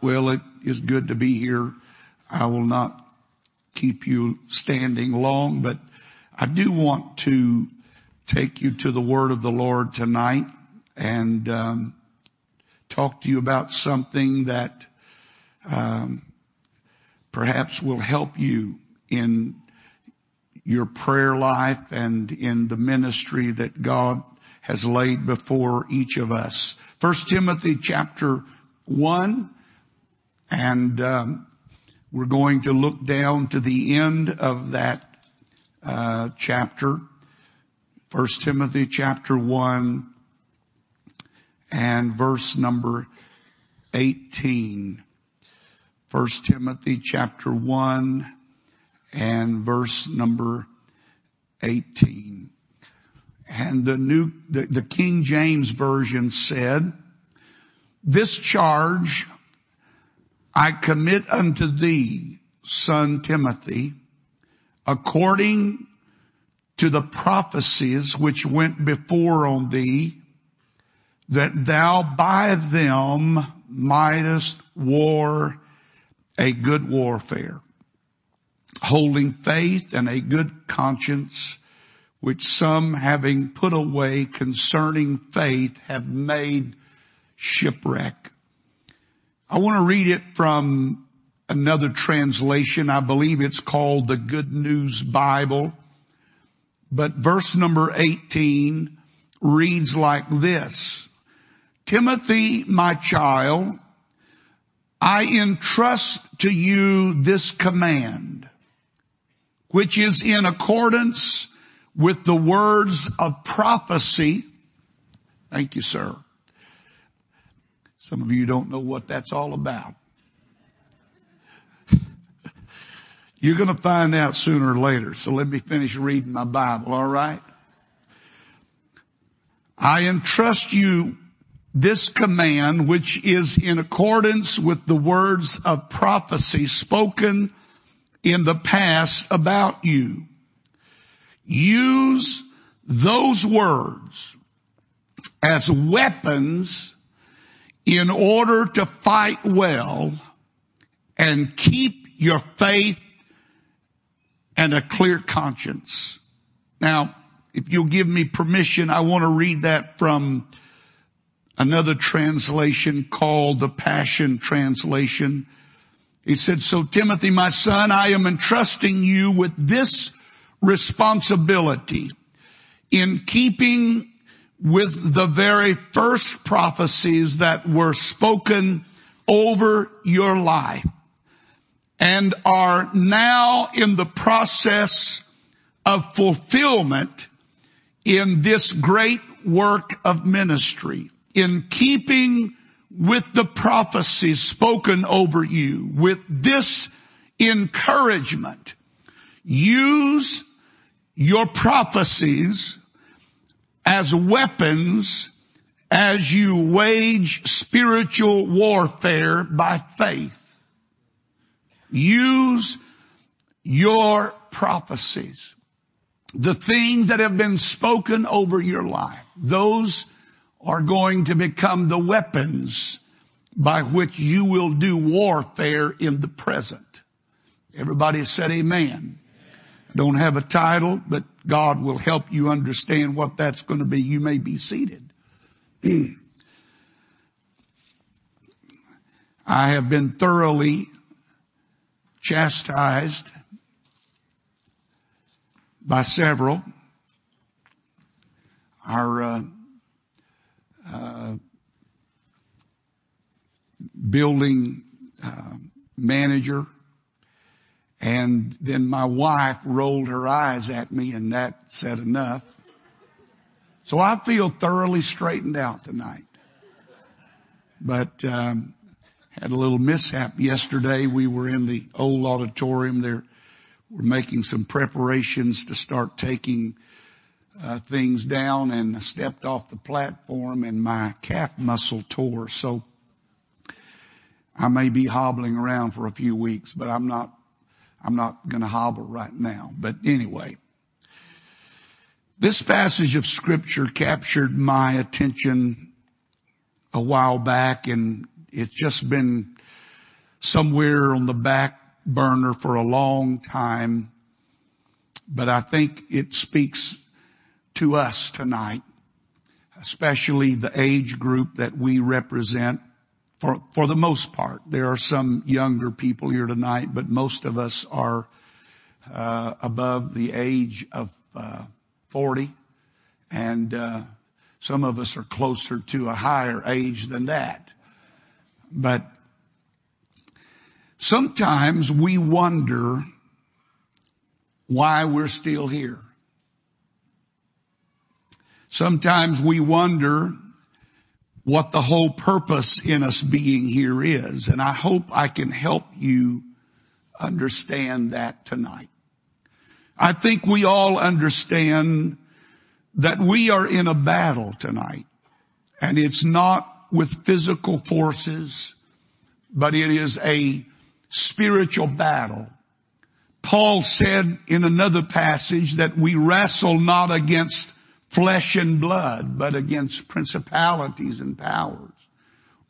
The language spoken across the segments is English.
Well, it is good to be here. I will not keep you standing long, but I do want to take you to the word of the Lord tonight and um, talk to you about something that um, perhaps will help you in your prayer life and in the ministry that God has laid before each of us. First Timothy chapter one, and um, we're going to look down to the end of that uh, chapter, First Timothy chapter one, and verse number eighteen. First Timothy chapter one and verse number 18. And the new, the, the King James version said, this charge I commit unto thee, son Timothy, according to the prophecies which went before on thee, that thou by them mightest war a good warfare holding faith and a good conscience, which some having put away concerning faith have made shipwreck. I want to read it from another translation. I believe it's called the Good News Bible. But verse number 18 reads like this. Timothy, my child, I entrust to you this command which is in accordance with the words of prophecy. Thank you, sir. Some of you don't know what that's all about. You're going to find out sooner or later. So let me finish reading my Bible, all right? I entrust you this command, which is in accordance with the words of prophecy spoken in the past about you. Use those words as weapons in order to fight well and keep your faith and a clear conscience. Now, if you'll give me permission, I want to read that from another translation called the Passion Translation. He said, so Timothy, my son, I am entrusting you with this responsibility in keeping with the very first prophecies that were spoken over your life and are now in the process of fulfillment in this great work of ministry in keeping with the prophecies spoken over you, with this encouragement. Use your prophecies as weapons as you wage spiritual warfare by faith. Use your prophecies. The things that have been spoken over your life. Those are going to become the weapons by which you will do warfare in the present. Everybody said amen. Don't have a title, but God will help you understand what that's going to be. You may be seated. I have been thoroughly chastised by several. Our uh, uh, building uh, manager. And then my wife rolled her eyes at me and that said enough. So I feel thoroughly straightened out tonight. But, um, had a little mishap yesterday. We were in the old auditorium there. We're making some preparations to start taking uh, things down and stepped off the platform and my calf muscle tore. So I may be hobbling around for a few weeks, but I'm not, I'm not going to hobble right now. But anyway, this passage of scripture captured my attention a while back and it's just been somewhere on the back burner for a long time, but I think it speaks to us tonight, especially the age group that we represent for, for the most part. There are some younger people here tonight, but most of us are uh, above the age of uh, 40 and uh, some of us are closer to a higher age than that. But sometimes we wonder why we're still here. Sometimes we wonder what the whole purpose in us being here is. And I hope I can help you understand that tonight. I think we all understand that we are in a battle tonight and it's not with physical forces, but it is a spiritual battle. Paul said in another passage that we wrestle not against flesh and blood, but against principalities and powers,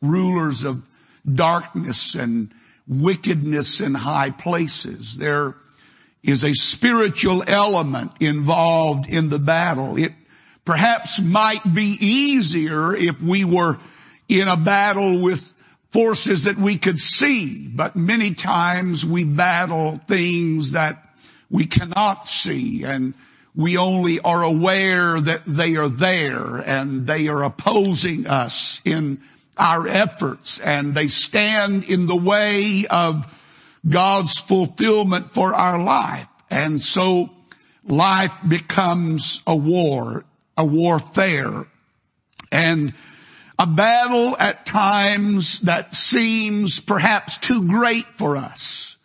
rulers of darkness and wickedness in high places. There is a spiritual element involved in the battle. It perhaps might be easier if we were in a battle with forces that we could see, but many times we battle things that we cannot see and we only are aware that they are there and they are opposing us in our efforts and they stand in the way of God's fulfillment for our life. And so life becomes a war, a warfare and a battle at times that seems perhaps too great for us.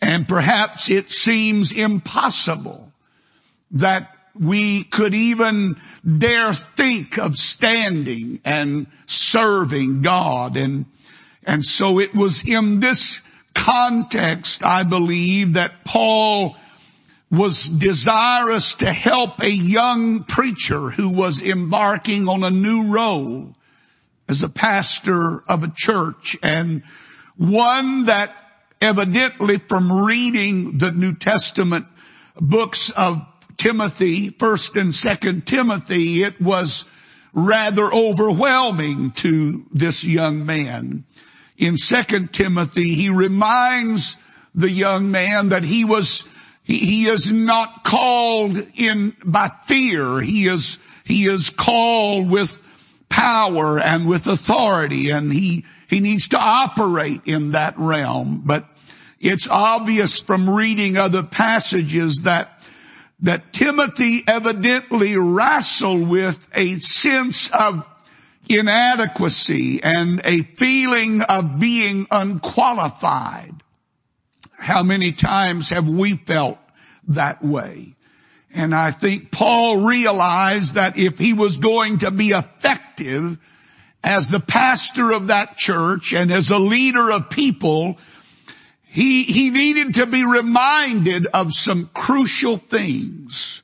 And perhaps it seems impossible that we could even dare think of standing and serving God. And, and so it was in this context, I believe, that Paul was desirous to help a young preacher who was embarking on a new role as a pastor of a church and one that evidently from reading the New Testament books of Timothy, first and second Timothy, it was rather overwhelming to this young man. In second Timothy, he reminds the young man that he was, he, he is not called in by fear. He is, he is called with power and with authority and he, he needs to operate in that realm. But it's obvious from reading other passages that that Timothy evidently wrestled with a sense of inadequacy and a feeling of being unqualified. How many times have we felt that way? And I think Paul realized that if he was going to be effective as the pastor of that church and as a leader of people, he, he needed to be reminded of some crucial things.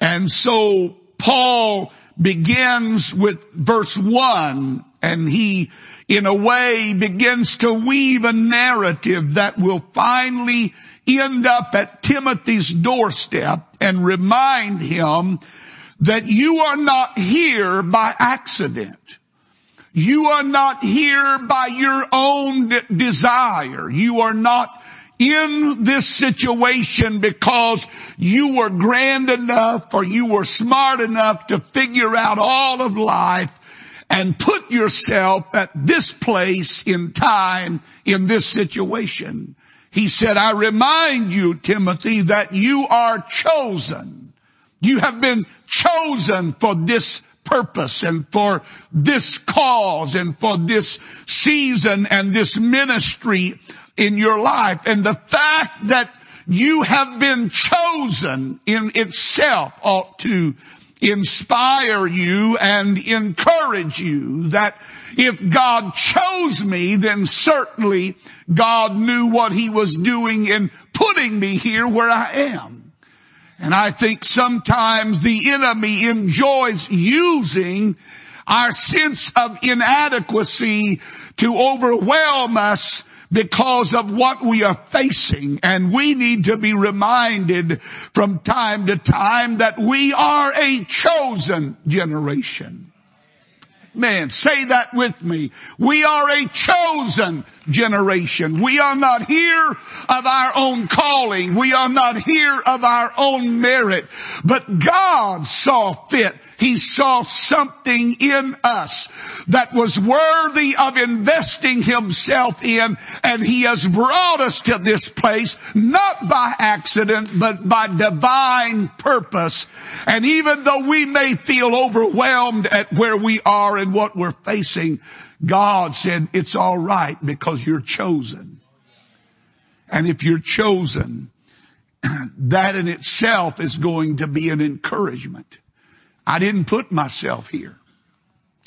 And so Paul begins with verse one and he in a way begins to weave a narrative that will finally end up at Timothy's doorstep and remind him that you are not here by accident. You are not here by your own desire. You are not in this situation because you were grand enough or you were smart enough to figure out all of life and put yourself at this place in time in this situation. He said, I remind you, Timothy, that you are chosen. You have been chosen for this purpose and for this cause and for this season and this ministry in your life. And the fact that you have been chosen in itself ought to inspire you and encourage you that if God chose me, then certainly God knew what he was doing in putting me here where I am. And I think sometimes the enemy enjoys using our sense of inadequacy to overwhelm us because of what we are facing. And we need to be reminded from time to time that we are a chosen generation. Man, say that with me. We are a chosen generation. We are not here of our own calling. We are not here of our own merit. But God saw fit. He saw something in us that was worthy of investing himself in and he has brought us to this place not by accident but by divine purpose. And even though we may feel overwhelmed at where we are and what we're facing, God said it's alright because you're chosen. And if you're chosen, that in itself is going to be an encouragement. I didn't put myself here.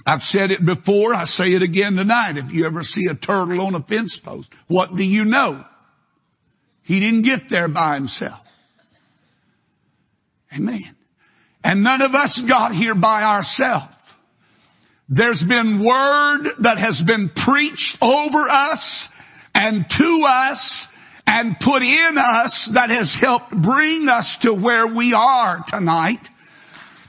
I've said it before, I say it again tonight. If you ever see a turtle on a fence post, what do you know? He didn't get there by himself. Amen. And none of us got here by ourselves. There's been word that has been preached over us and to us and put in us that has helped bring us to where we are tonight.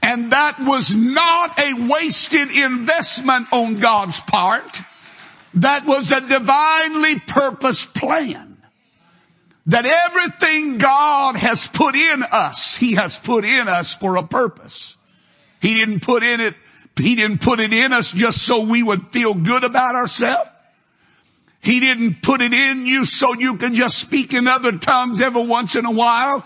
And that was not a wasted investment on God's part. That was a divinely purposed plan. That everything God has put in us, He has put in us for a purpose. He didn't put in it he didn't put it in us just so we would feel good about ourselves. He didn't put it in you so you can just speak in other tongues every once in a while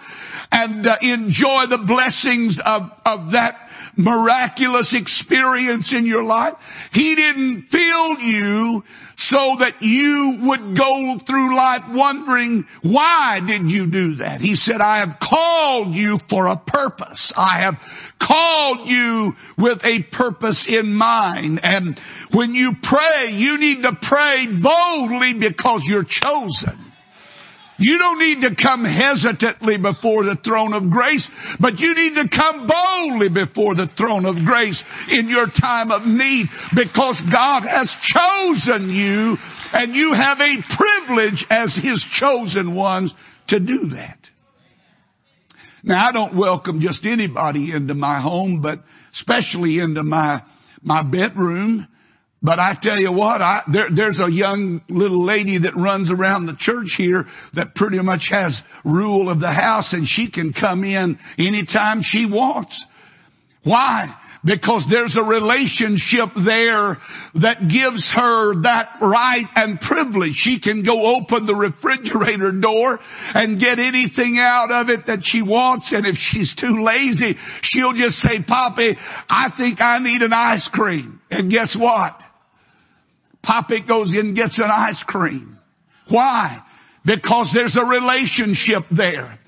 and uh, enjoy the blessings of, of that miraculous experience in your life. He didn't fill you so that you would go through life wondering, why did you do that? He said, I have called you for a purpose. I have called you with a purpose in mind. And when you pray, you need to pray boldly because you're chosen. You don't need to come hesitantly before the throne of grace, but you need to come boldly before the throne of grace in your time of need because God has chosen you and you have a privilege as His chosen ones to do that. Now I don't welcome just anybody into my home, but especially into my, my bedroom but I tell you what, I, there, there's a young little lady that runs around the church here that pretty much has rule of the house and she can come in anytime she wants. Why? because there's a relationship there that gives her that right and privilege. She can go open the refrigerator door and get anything out of it that she wants. And if she's too lazy, she'll just say, Poppy, I think I need an ice cream. And guess what? Poppy goes in and gets an ice cream. Why? Because there's a relationship there.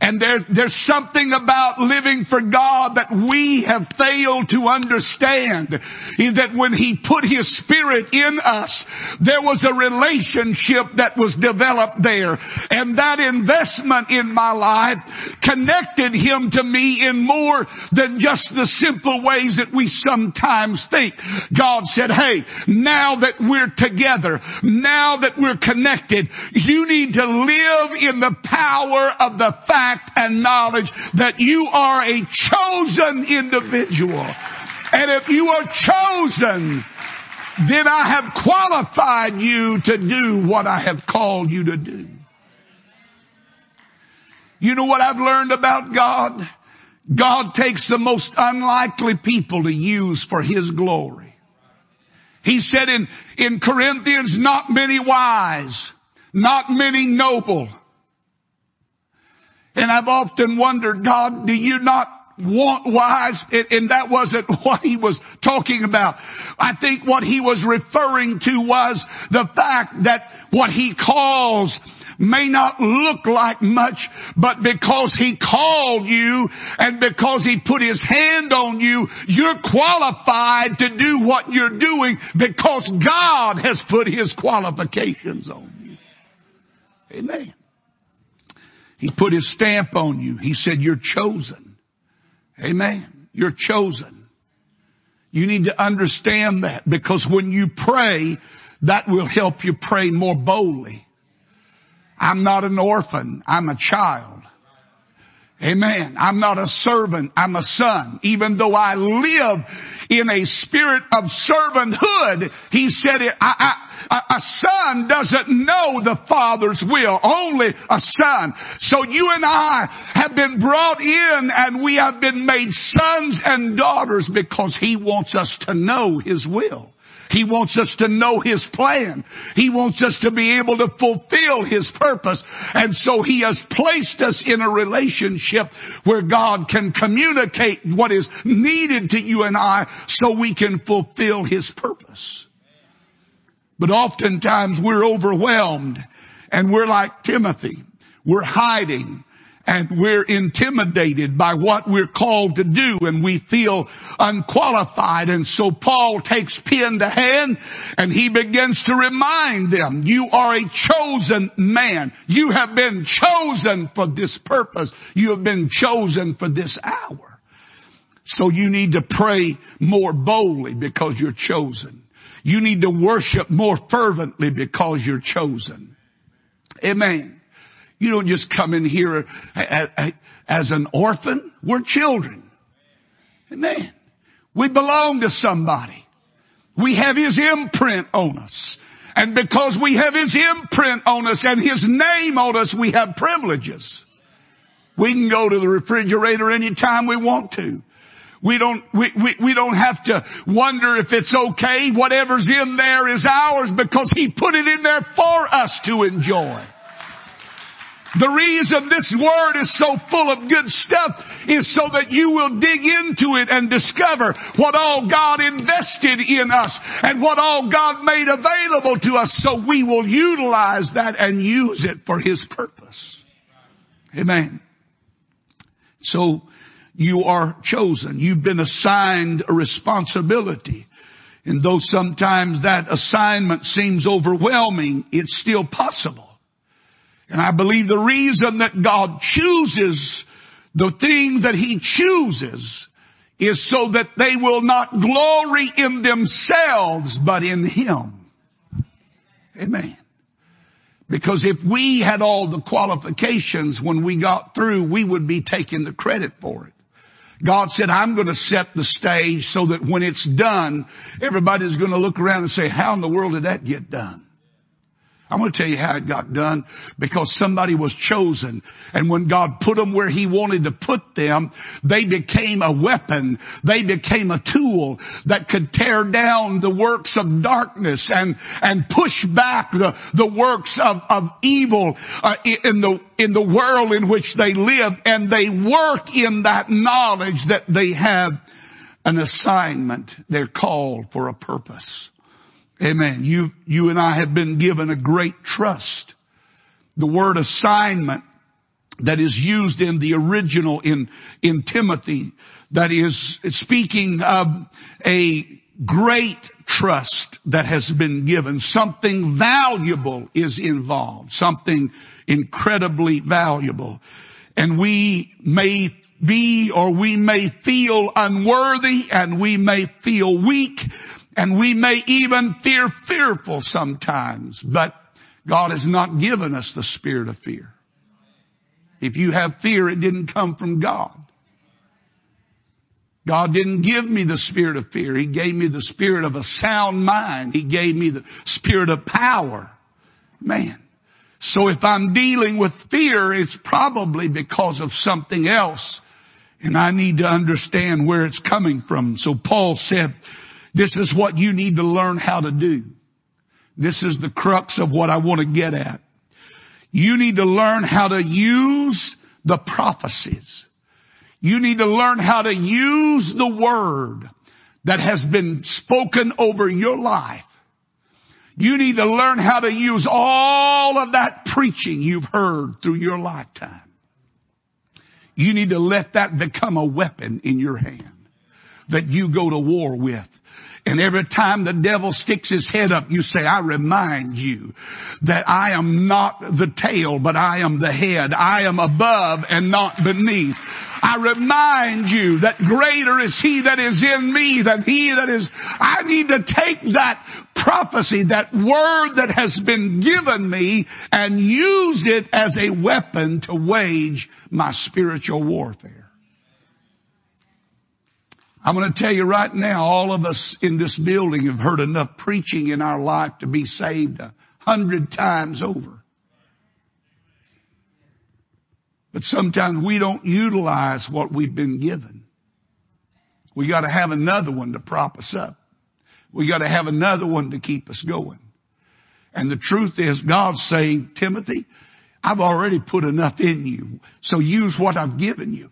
And there, there's something about living for God that we have failed to understand. Is that when He put His Spirit in us, there was a relationship that was developed there. And that investment in my life connected Him to me in more than just the simple ways that we sometimes think. God said, hey, now that we're together, now that we're connected, you need to live in the power of the fact fact and knowledge that you are a chosen individual. And if you are chosen, then I have qualified you to do what I have called you to do. You know what I've learned about God? God takes the most unlikely people to use for His glory. He said in, in Corinthians, not many wise, not many noble, and I've often wondered, God, do you not want wise? And that wasn't what he was talking about. I think what he was referring to was the fact that what he calls may not look like much, but because he called you and because he put his hand on you, you're qualified to do what you're doing because God has put his qualifications on you. Amen. He put his stamp on you. He said, you're chosen. Amen. You're chosen. You need to understand that because when you pray, that will help you pray more boldly. I'm not an orphan. I'm a child. Amen. I'm not a servant. I'm a son. Even though I live in a spirit of servanthood, he said it, I, I, a son doesn't know the father's will, only a son. So you and I have been brought in and we have been made sons and daughters because he wants us to know his will. He wants us to know His plan. He wants us to be able to fulfill His purpose. And so He has placed us in a relationship where God can communicate what is needed to you and I so we can fulfill His purpose. But oftentimes we're overwhelmed and we're like Timothy. We're hiding and we're intimidated by what we're called to do and we feel unqualified. And so Paul takes pen to hand and he begins to remind them, you are a chosen man. You have been chosen for this purpose. You have been chosen for this hour. So you need to pray more boldly because you're chosen. You need to worship more fervently because you're chosen. Amen. You don't just come in here as an orphan. We're children. Amen. We belong to somebody. We have His imprint on us. And because we have His imprint on us and His name on us, we have privileges. We can go to the refrigerator anytime we want to. We don't, we, we, we don't have to wonder if it's okay. Whatever's in there is ours because He put it in there for us to enjoy. The reason this word is so full of good stuff is so that you will dig into it and discover what all God invested in us and what all God made available to us so we will utilize that and use it for His purpose. Amen. So you are chosen. You've been assigned a responsibility. And though sometimes that assignment seems overwhelming, it's still possible. And I believe the reason that God chooses the things that He chooses is so that they will not glory in themselves, but in Him. Amen. Because if we had all the qualifications when we got through, we would be taking the credit for it. God said, I'm going to set the stage so that when it's done, everybody's going to look around and say, how in the world did that get done? I'm going to tell you how it got done because somebody was chosen and when God put them where he wanted to put them, they became a weapon. They became a tool that could tear down the works of darkness and, and push back the, the works of, of evil uh, in the, in the world in which they live and they work in that knowledge that they have an assignment. They're called for a purpose. Amen. You, you and I have been given a great trust. The word assignment that is used in the original in, in Timothy, that is speaking of a great trust that has been given. Something valuable is involved. Something incredibly valuable. And we may be or we may feel unworthy and we may feel weak and we may even fear fearful sometimes, but God has not given us the spirit of fear. If you have fear, it didn't come from God. God didn't give me the spirit of fear. He gave me the spirit of a sound mind. He gave me the spirit of power. Man. So if I'm dealing with fear, it's probably because of something else. And I need to understand where it's coming from. So Paul said, this is what you need to learn how to do. This is the crux of what I want to get at. You need to learn how to use the prophecies. You need to learn how to use the word that has been spoken over your life. You need to learn how to use all of that preaching you've heard through your lifetime. You need to let that become a weapon in your hand that you go to war with. And every time the devil sticks his head up, you say, I remind you that I am not the tail, but I am the head. I am above and not beneath. I remind you that greater is he that is in me than he that is, I need to take that prophecy, that word that has been given me and use it as a weapon to wage my spiritual warfare. I'm going to tell you right now, all of us in this building have heard enough preaching in our life to be saved a hundred times over. But sometimes we don't utilize what we've been given. We gotta have another one to prop us up. We gotta have another one to keep us going. And the truth is God's saying, Timothy, I've already put enough in you. So use what I've given you.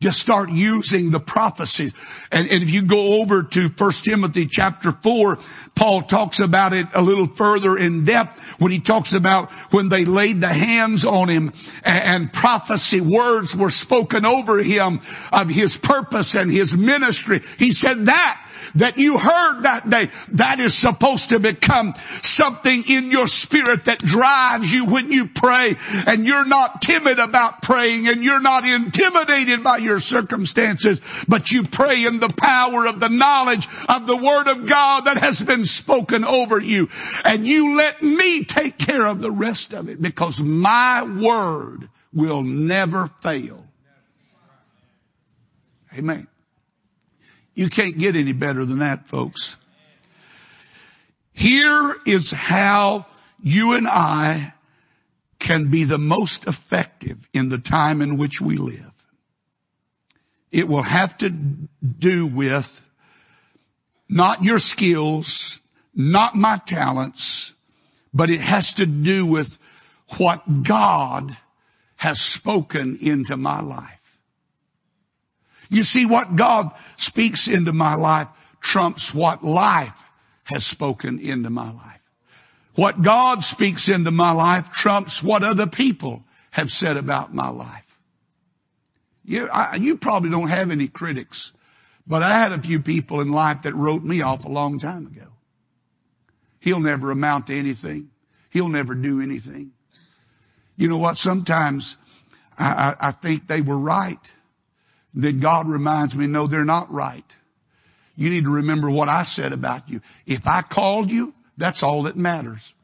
Just start using the prophecies. And, and, if you go over to 1 Timothy chapter 4, Paul talks about it a little further in depth when he talks about when they laid the hands on him and, and prophecy words were spoken over him of his purpose and his ministry. He said that that you heard that day, that is supposed to become something in your spirit that drives you when you pray and you're not timid about praying and you're not intimidated by your circumstances, but you pray in the power of the knowledge of the word of God that has been spoken over you and you let me take care of the rest of it because my word will never fail. Amen. You can't get any better than that, folks. Here is how you and I can be the most effective in the time in which we live. It will have to do with not your skills, not my talents, but it has to do with what God has spoken into my life. You see what God speaks into my life trumps what life has spoken into my life. What God speaks into my life trumps what other people have said about my life. You, I, you probably don't have any critics, but I had a few people in life that wrote me off a long time ago. He'll never amount to anything. He'll never do anything. You know what? Sometimes I, I, I think they were right. Then God reminds me, no, they're not right. You need to remember what I said about you. If I called you, that's all that matters.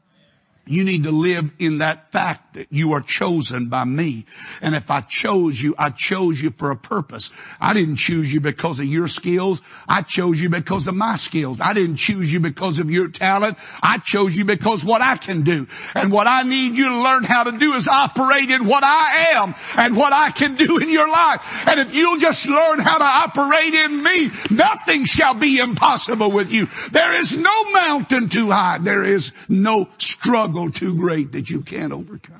You need to live in that fact that you are chosen by me. And if I chose you, I chose you for a purpose. I didn't choose you because of your skills. I chose you because of my skills. I didn't choose you because of your talent. I chose you because what I can do. And what I need you to learn how to do is operate in what I am and what I can do in your life. And if you'll just learn how to operate in me, nothing shall be impossible with you. There is no mountain too high. There is no struggle struggle too great that you can't overcome.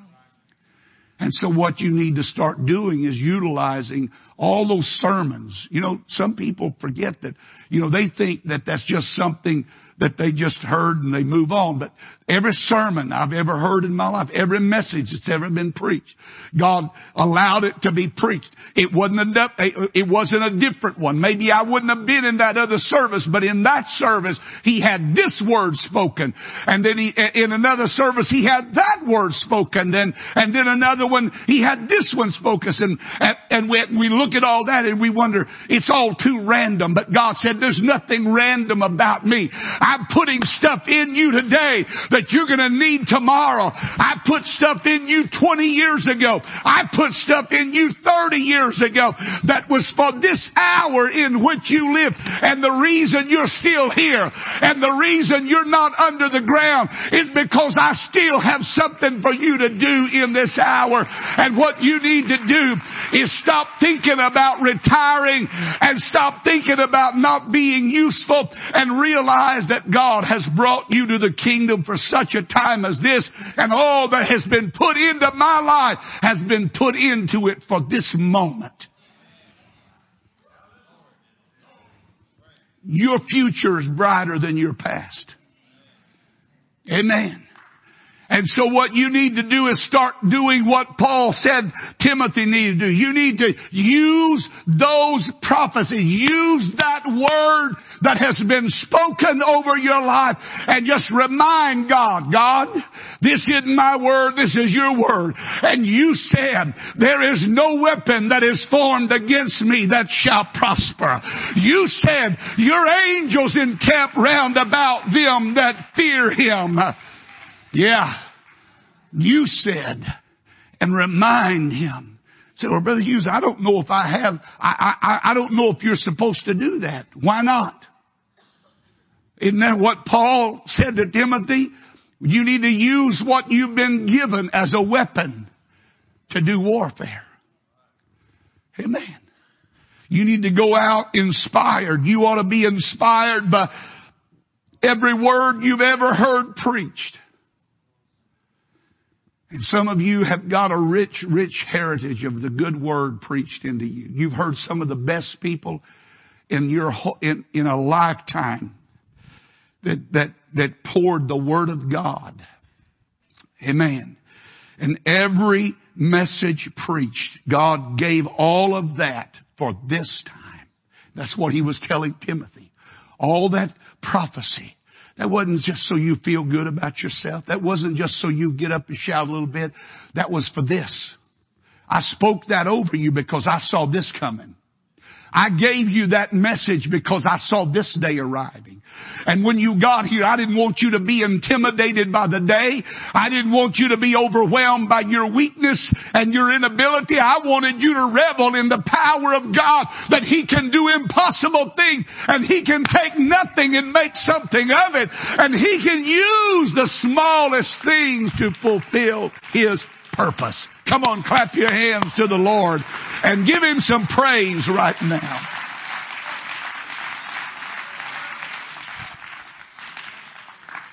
And so what you need to start doing is utilizing all those sermons. You know, some people forget that, you know, they think that that's just something that they just heard and they move on. But every sermon I've ever heard in my life, every message that's ever been preached, God allowed it to be preached. It wasn't a, it wasn't a different one. Maybe I wouldn't have been in that other service, but in that service, He had this word spoken. And then he, in another service, He had that word spoken. Then, and then another one, He had this one spoken. And, and, we, we look at all that and we wonder, it's all too random. But God said, there's nothing random about me. I'm putting stuff in you today that you're to need tomorrow. I put stuff in you 20 years ago. I put stuff in you 30 years ago that was for this hour in which you live. And the reason you're still here and the reason you're not under the ground is because I still have something for you to do in this hour. And what you need to do is stop thinking about retiring and stop thinking about not being useful and realize that God has brought you to the kingdom for such a time as this and all that has been put into my life has been put into it for this moment. Your future is brighter than your past. Amen. And so what you need to do is start doing what Paul said Timothy needed to do. You need to use those prophecies, use that word that has been spoken over your life and just remind God, God, this isn't my word, this is your word. And you said, there is no weapon that is formed against me that shall prosper. You said, your angels encamp round about them that fear him. Yeah. You said, and remind him. Say, well, Brother Hughes, I don't know if I have, I, I, I don't know if you're supposed to do that. Why not? Isn't that what Paul said to Timothy? You need to use what you've been given as a weapon to do warfare. Amen. You need to go out inspired. You ought to be inspired by every word you've ever heard preached. And some of you have got a rich, rich heritage of the good word preached into you. You've heard some of the best people in your, in, in a lifetime that, that, that poured the word of God. Amen. And every message preached, God gave all of that for this time. That's what he was telling Timothy. All that prophecy that wasn't just so you feel good about yourself. That wasn't just so you get up and shout a little bit. That was for this. I spoke that over you because I saw this coming. I gave you that message because I saw this day arriving. And when you got here, I didn't want you to be intimidated by the day. I didn't want you to be overwhelmed by your weakness and your inability. I wanted you to revel in the power of God that He can do impossible things and He can take nothing and make something of it. And He can use the smallest things to fulfill His purpose. Come on, clap your hands to the Lord and give Him some praise right now.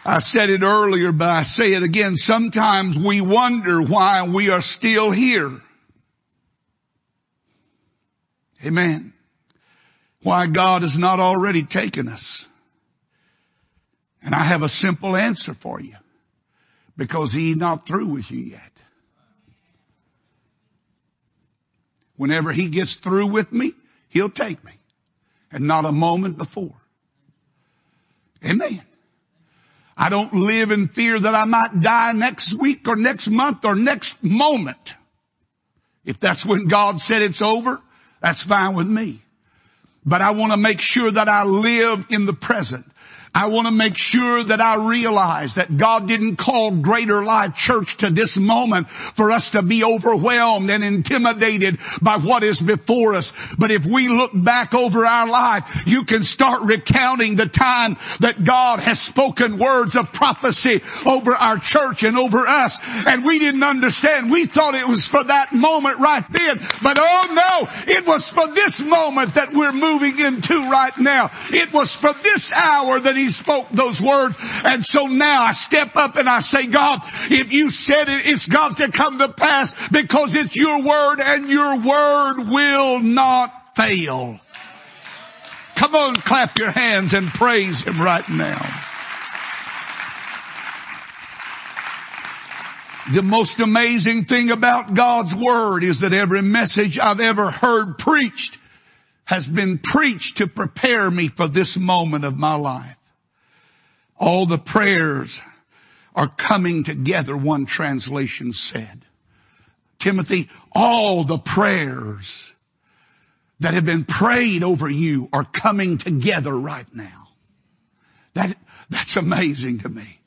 I said it earlier, but I say it again. Sometimes we wonder why we are still here. Amen. Why God has not already taken us. And I have a simple answer for you. Because He's not through with you yet. Whenever he gets through with me, he'll take me. And not a moment before. Amen. I don't live in fear that I might die next week or next month or next moment. If that's when God said it's over, that's fine with me. But I want to make sure that I live in the present. I want to make sure that I realize that God didn't call Greater Life Church to this moment for us to be overwhelmed and intimidated by what is before us. But if we look back over our life, you can start recounting the time that God has spoken words of prophecy over our church and over us. And we didn't understand. We thought it was for that moment right then. But oh no, it was for this moment that we're moving into right now. It was for this hour that he spoke those words. And so now I step up and I say, God, if you said it, it's got to come to pass because it's your word and your word will not fail. Come on, clap your hands and praise him right now. The most amazing thing about God's Word is that every message I've ever heard preached has been preached to prepare me for this moment of my life. All the prayers are coming together, one translation said. Timothy, all the prayers that have been prayed over you are coming together right now. That, that's amazing to me.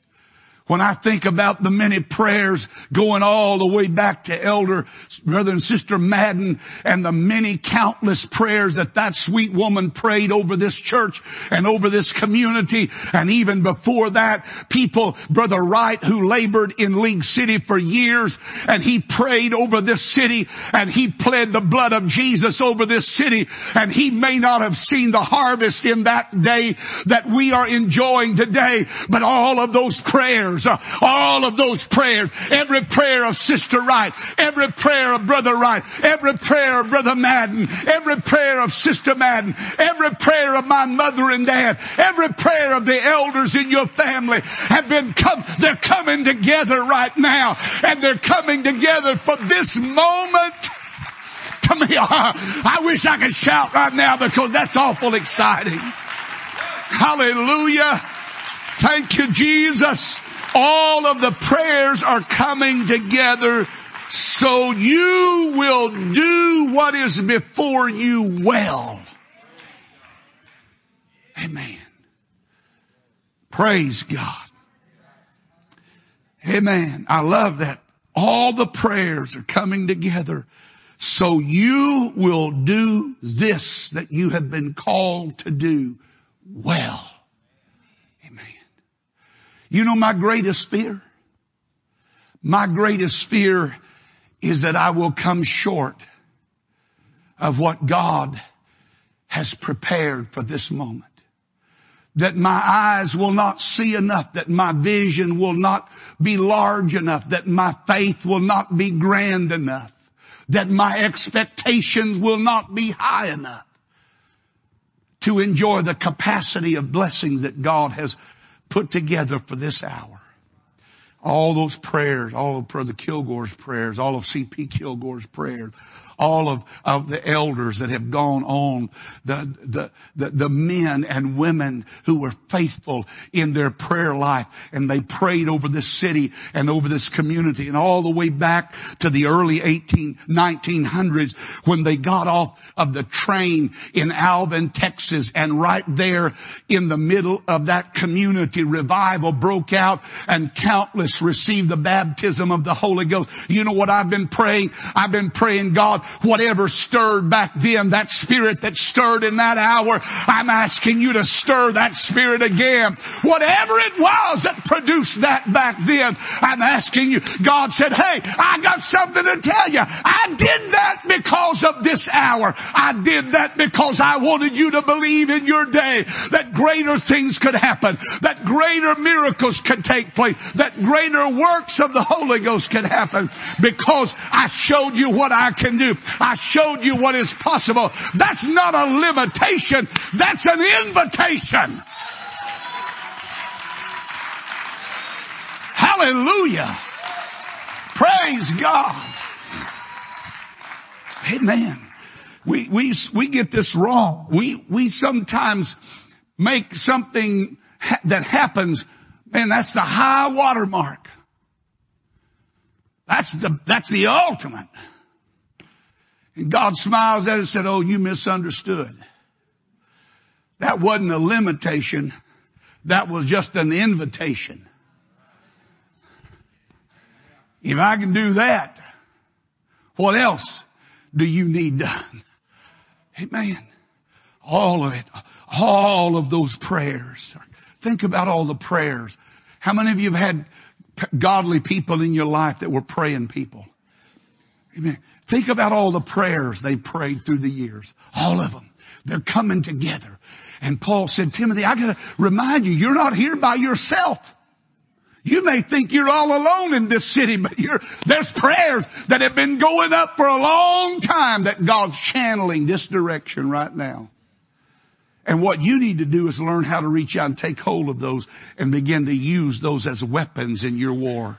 When I think about the many prayers going all the way back to Elder Brother and Sister Madden and the many countless prayers that that sweet woman prayed over this church and over this community and even before that, people, Brother Wright who labored in League City for years and he prayed over this city and he pled the blood of Jesus over this city and he may not have seen the harvest in that day that we are enjoying today, but all of those prayers prayers, uh, all of those prayers, every prayer of Sister Wright, every prayer of Brother Wright, every prayer of Brother Madden, every prayer of Sister Madden, every prayer of my mother and dad, every prayer of the elders in your family have been come, they're coming together right now and they're coming together for this moment to me. I wish I could shout right now because that's awful exciting. Hallelujah. Thank you, Jesus. All of the prayers are coming together so you will do what is before you well. Amen. Praise God. Amen. I love that. All the prayers are coming together so you will do this that you have been called to do well. You know my greatest fear? My greatest fear is that I will come short of what God has prepared for this moment. That my eyes will not see enough, that my vision will not be large enough, that my faith will not be grand enough, that my expectations will not be high enough to enjoy the capacity of blessings that God has put together for this hour. All those prayers, all of Brother Kilgore's prayers, all of C.P. Kilgore's prayers, all of, of the elders that have gone on, the, the, the, the men and women who were faithful in their prayer life and they prayed over this city and over this community and all the way back to the early 18, 1900s when they got off of the train in Alvin, Texas and right there in the middle of that community revival broke out and countless received the baptism of the Holy Ghost. You know what I've been praying? I've been praying God, whatever stirred back then, that spirit that stirred in that hour, I'm asking you to stir that spirit again. Whatever it was that produced that back then, I'm asking you. God said, hey, I got something to tell you. I did that because of this hour. I did that because I wanted you to believe in your day that greater things could happen, that greater miracles could take place, that greater works of the Holy Ghost could happen because I showed you what I can do. I showed you what is possible. That's not a limitation. That's an invitation. Hallelujah. Praise God. Amen. We, we, we get this wrong. We, we sometimes make something ha- that happens, man, that's the high watermark. That's the, that's the ultimate. And God smiles at it and said, oh, you misunderstood. That wasn't a limitation. That was just an invitation. If I can do that, what else do you need done? Amen. All of it. All of those prayers. Think about all the prayers. How many of you have had godly people in your life that were praying people? Amen. Think about all the prayers they prayed through the years. All of them. They're coming together. And Paul said, Timothy, I gotta remind you, you're not here by yourself. You may think you're all alone in this city, but there's prayers that have been going up for a long time that God's channeling this direction right now. And what you need to do is learn how to reach out and take hold of those and begin to use those as weapons in your war.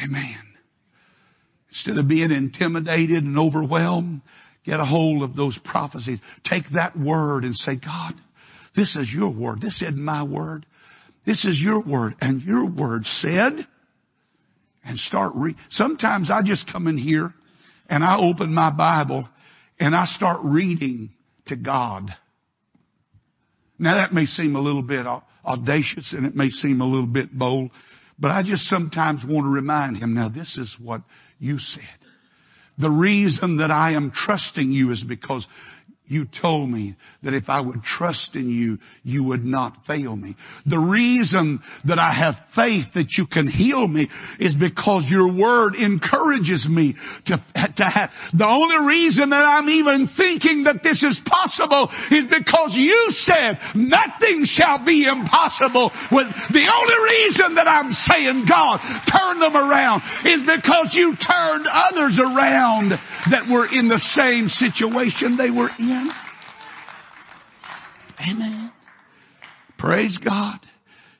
Amen. Instead of being intimidated and overwhelmed, get a hold of those prophecies. Take that word and say, God, this is your word. This isn't my word. This is your word. And your word said, and start read. Sometimes I just come in here and I open my Bible and I start reading to God. Now that may seem a little bit audacious and it may seem a little bit bold, but I just sometimes want to remind him, now this is what you said. The reason that I am trusting you is because you told me that if I would trust in you, you would not fail me. The reason that I have faith that you can heal me is because your word encourages me to, to have, the only reason that I'm even thinking that this is possible is because you said nothing shall be impossible with, the only reason that I'm saying God, turn them around is because you turned others around that were in the same situation they were in. Amen. Praise God.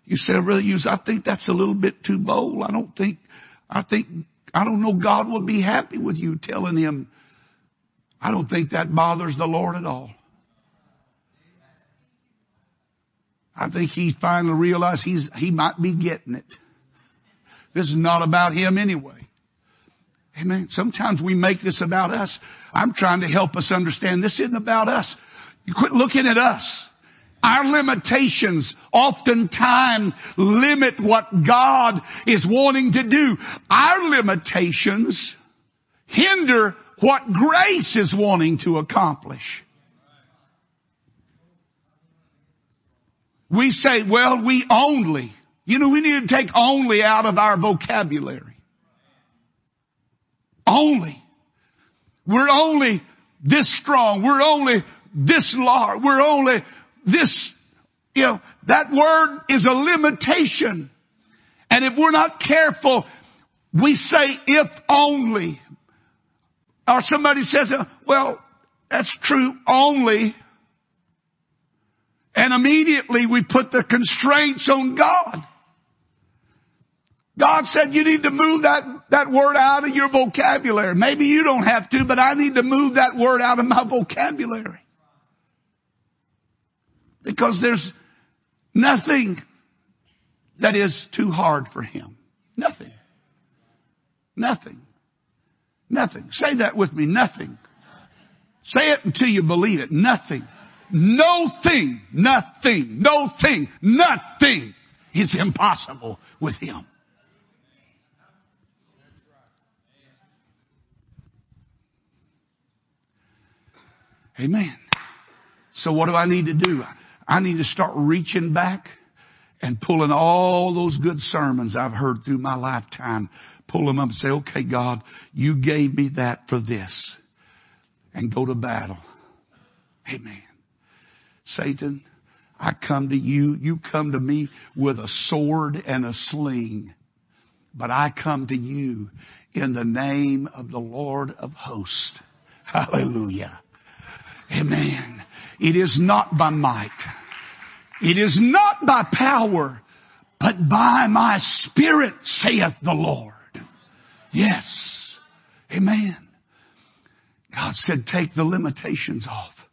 You say, really use, I think that's a little bit too bold. I don't think, I think, I don't know God will be happy with you telling him. I don't think that bothers the Lord at all. I think he finally realized he's, he might be getting it. This is not about him anyway. Amen. Sometimes we make this about us. I'm trying to help us understand this isn't about us. You quit looking at us. Our limitations oftentimes limit what God is wanting to do. Our limitations hinder what grace is wanting to accomplish. We say, well, we only. You know, we need to take only out of our vocabulary. Only. We're only this strong. We're only this large. We're only this, you know, that word is a limitation. And if we're not careful, we say if only. Or somebody says, well, that's true only. And immediately we put the constraints on God. God said you need to move that, that word out of your vocabulary. Maybe you don't have to, but I need to move that word out of my vocabulary. Because there's nothing that is too hard for him. Nothing. Nothing. Nothing. Say that with me. Nothing. Say it until you believe it. Nothing. No thing, nothing, no thing, nothing is impossible with him. Amen. So what do I need to do? I need to start reaching back and pulling all those good sermons I've heard through my lifetime, pull them up and say, okay, God, you gave me that for this and go to battle. Amen. Satan, I come to you. You come to me with a sword and a sling, but I come to you in the name of the Lord of hosts. Hallelujah. Amen. It is not by might. It is not by power, but by my spirit saith the Lord. Yes. Amen. God said, take the limitations off.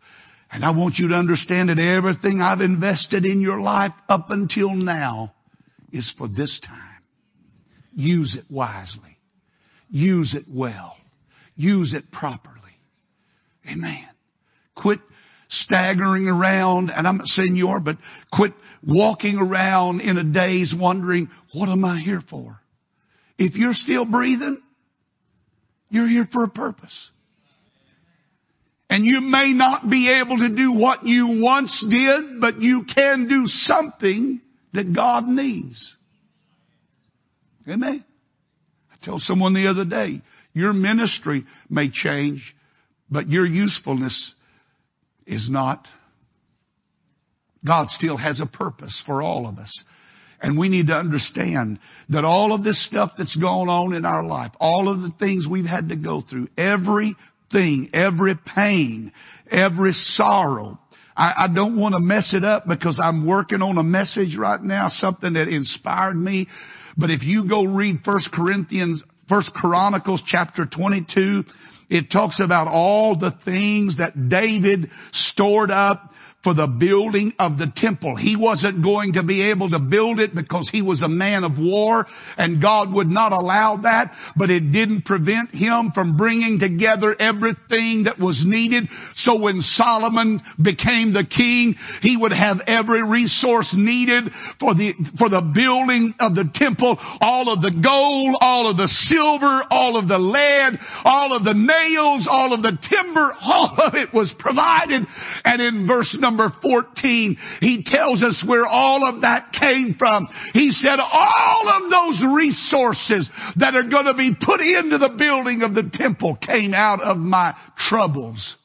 And I want you to understand that everything I've invested in your life up until now is for this time. Use it wisely. Use it well. Use it properly. Amen. Quit staggering around, and I'm not saying you are, but quit walking around in a daze wondering, what am I here for? If you're still breathing, you're here for a purpose. And you may not be able to do what you once did, but you can do something that God needs. Amen. I told someone the other day, your ministry may change, but your usefulness is not. God still has a purpose for all of us. And we need to understand that all of this stuff that's going on in our life, all of the things we've had to go through, everything, every pain, every sorrow, I, I don't want to mess it up because I'm working on a message right now, something that inspired me. But if you go read First Corinthians, First Chronicles chapter 22, it talks about all the things that David stored up for the building of the temple. He wasn't going to be able to build it because he was a man of war and God would not allow that, but it didn't prevent him from bringing together everything that was needed. So when Solomon became the king, he would have every resource needed for the, for the building of the temple, all of the gold, all of the silver, all of the lead, all of the nails, all of the timber, all of it was provided. And in verse number number 14, he tells us where all of that came from. He said all of those resources that are going to be put into the building of the temple came out of my troubles.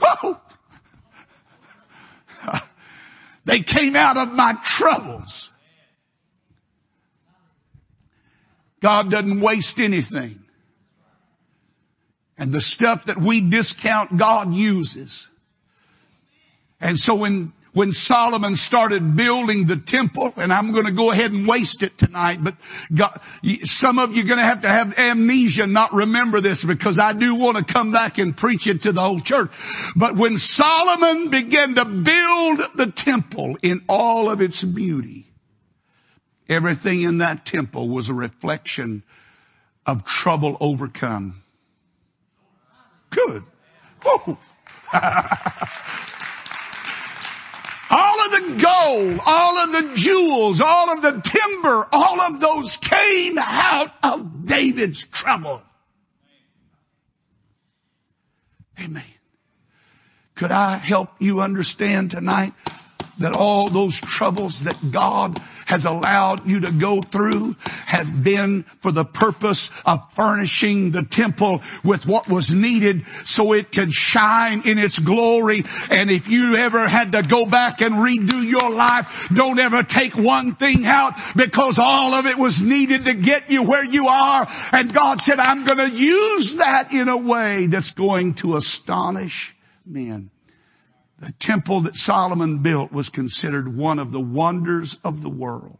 They came out of my troubles. God doesn't waste anything. And the stuff that we discount, God uses. And so when, when Solomon started building the temple, and I'm going to go ahead and waste it tonight, but God, some of you are going to have to have amnesia, not remember this, because I do want to come back and preach it to the whole church. But when Solomon began to build the temple in all of its beauty, everything in that temple was a reflection of trouble overcome. Good. all of the gold, all of the jewels, all of the timber, all of those came out of David's trouble. Amen. Could I help you understand tonight that all those troubles that God has allowed you to go through has been for the purpose of furnishing the temple with what was needed so it can shine in its glory. And if you ever had to go back and redo your life, don't ever take one thing out because all of it was needed to get you where you are. And God said, I'm going to use that in a way that's going to astonish men. The temple that Solomon built was considered one of the wonders of the world.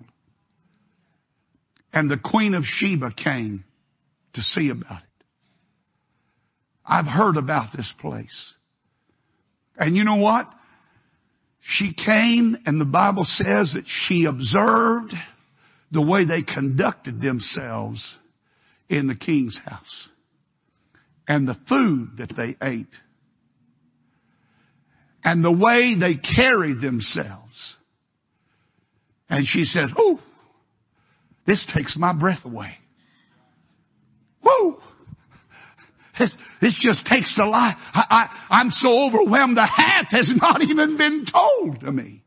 And the Queen of Sheba came to see about it. I've heard about this place. And you know what? She came and the Bible says that she observed the way they conducted themselves in the king's house and the food that they ate and the way they carried themselves. And she said, "Whoo, this takes my breath away. Whoo, this, this just takes the life. I, I, I'm so overwhelmed the half has not even been told to me.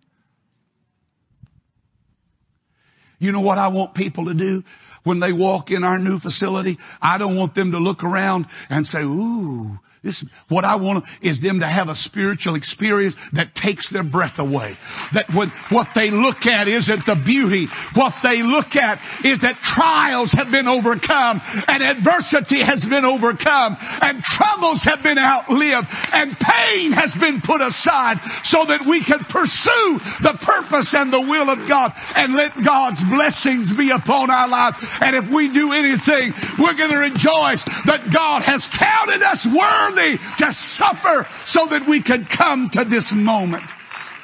You know what I want people to do when they walk in our new facility? I don't want them to look around and say, ooh, this, what I want is them to have a spiritual experience that takes their breath away. That when, what they look at isn't the beauty. What they look at is that trials have been overcome and adversity has been overcome and troubles have been outlived and pain has been put aside so that we can pursue the purpose and the will of God and let God's blessings be upon our lives. And if we do anything, we're going to rejoice that God has counted us worthy worthy to suffer so that we could come to this moment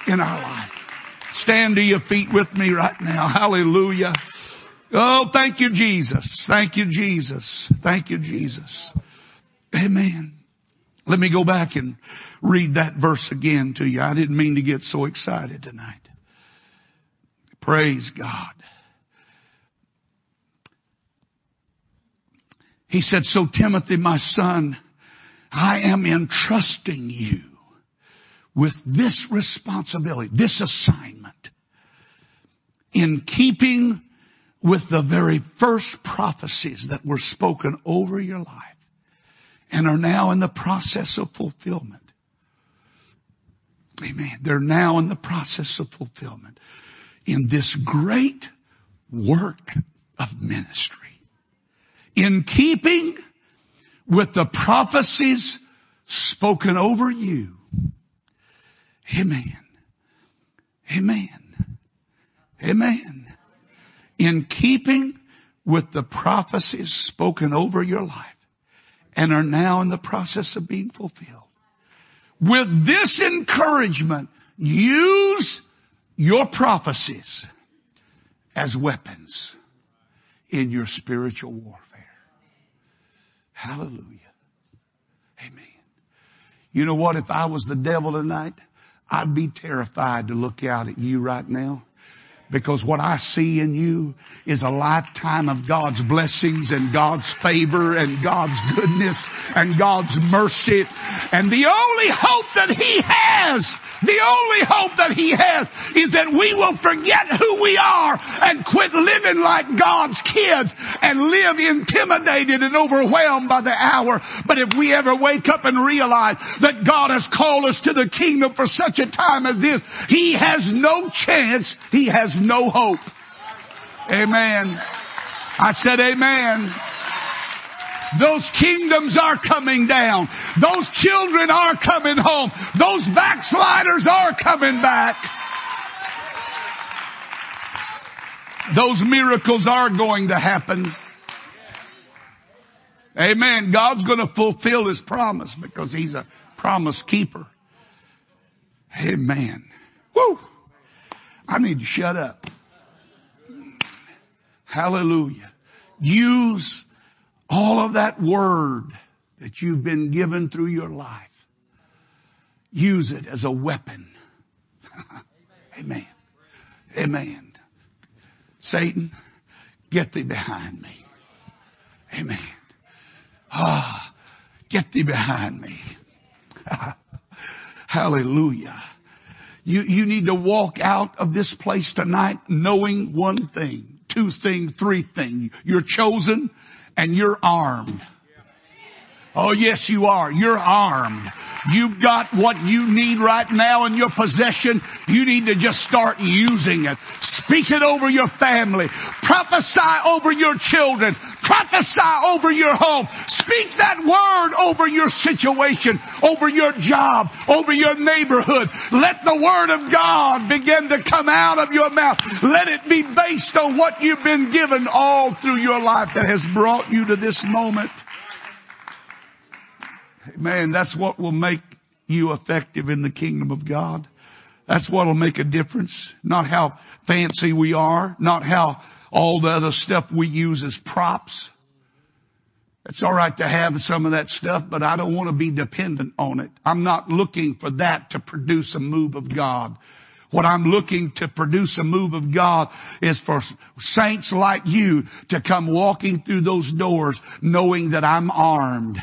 in our life. Stand to your feet with me right now. Hallelujah. Oh, thank you, Jesus. Thank you, Jesus. Thank you, Jesus. Amen. Let me go back and read that verse again to you. I didn't mean to get so excited tonight. Praise God. He said, so Timothy, my son, I am entrusting you with this responsibility, this assignment in keeping with the very first prophecies that were spoken over your life and are now in the process of fulfillment. Amen. They're now in the process of fulfillment in this great work of ministry. In keeping with the prophecies spoken over you. Amen. Amen. Amen. In keeping with the prophecies spoken over your life and are now in the process of being fulfilled. With this encouragement, use your prophecies as weapons in your spiritual warfare. Hallelujah. Amen. You know what? If I was the devil tonight, I'd be terrified to look out at you right now because what I see in you is a lifetime of God's blessings and God's favor and God's goodness and God's mercy. And the only hope that He has, the only hope that He has is that we will forget who we are and quit living like God's kids and live intimidated and overwhelmed by the hour. But if we ever wake up and realize that God has called us to the kingdom for such a time as this, He has no chance. He has no hope. Amen. I said amen. Those kingdoms are coming down. Those children are coming home. Those backsliders are coming back. Those miracles are going to happen. Amen. God's going to fulfill his promise because he's a promise keeper. Amen. Woo. I need to shut up. Hallelujah. Use all of that word that you've been given through your life. Use it as a weapon. Amen. Amen. Satan, get thee behind me. Amen. Ah, get thee behind me. Hallelujah. You, you need to walk out of this place tonight knowing one thing, two things, three things. You're chosen and you're armed. Oh yes, you are. You're armed. You've got what you need right now in your possession. You need to just start using it. Speak it over your family. Prophesy over your children. Prophesy over your home. Speak that word over your situation, over your job, over your neighborhood. Let the word of God begin to come out of your mouth. Let it be based on what you've been given all through your life that has brought you to this moment. Man, that's what will make you effective in the kingdom of God. That's what will make a difference. Not how fancy we are, not how all the other stuff we use as props. It's alright to have some of that stuff, but I don't want to be dependent on it. I'm not looking for that to produce a move of God. What I'm looking to produce a move of God is for saints like you to come walking through those doors knowing that I'm armed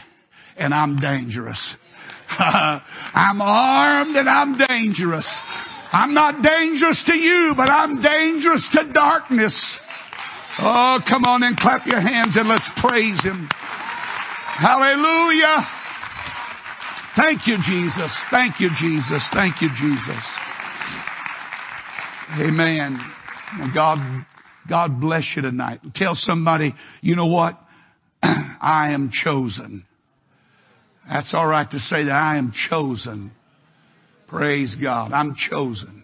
and I'm dangerous. I'm armed and I'm dangerous. I'm not dangerous to you, but I'm dangerous to darkness. Oh, come on and clap your hands and let's praise Him. Hallelujah. Thank you, Jesus. Thank you, Jesus. Thank you, Jesus. Amen. God, God bless you tonight. Tell somebody, you know what? I am chosen. That's alright to say that I am chosen. Praise God. I'm chosen.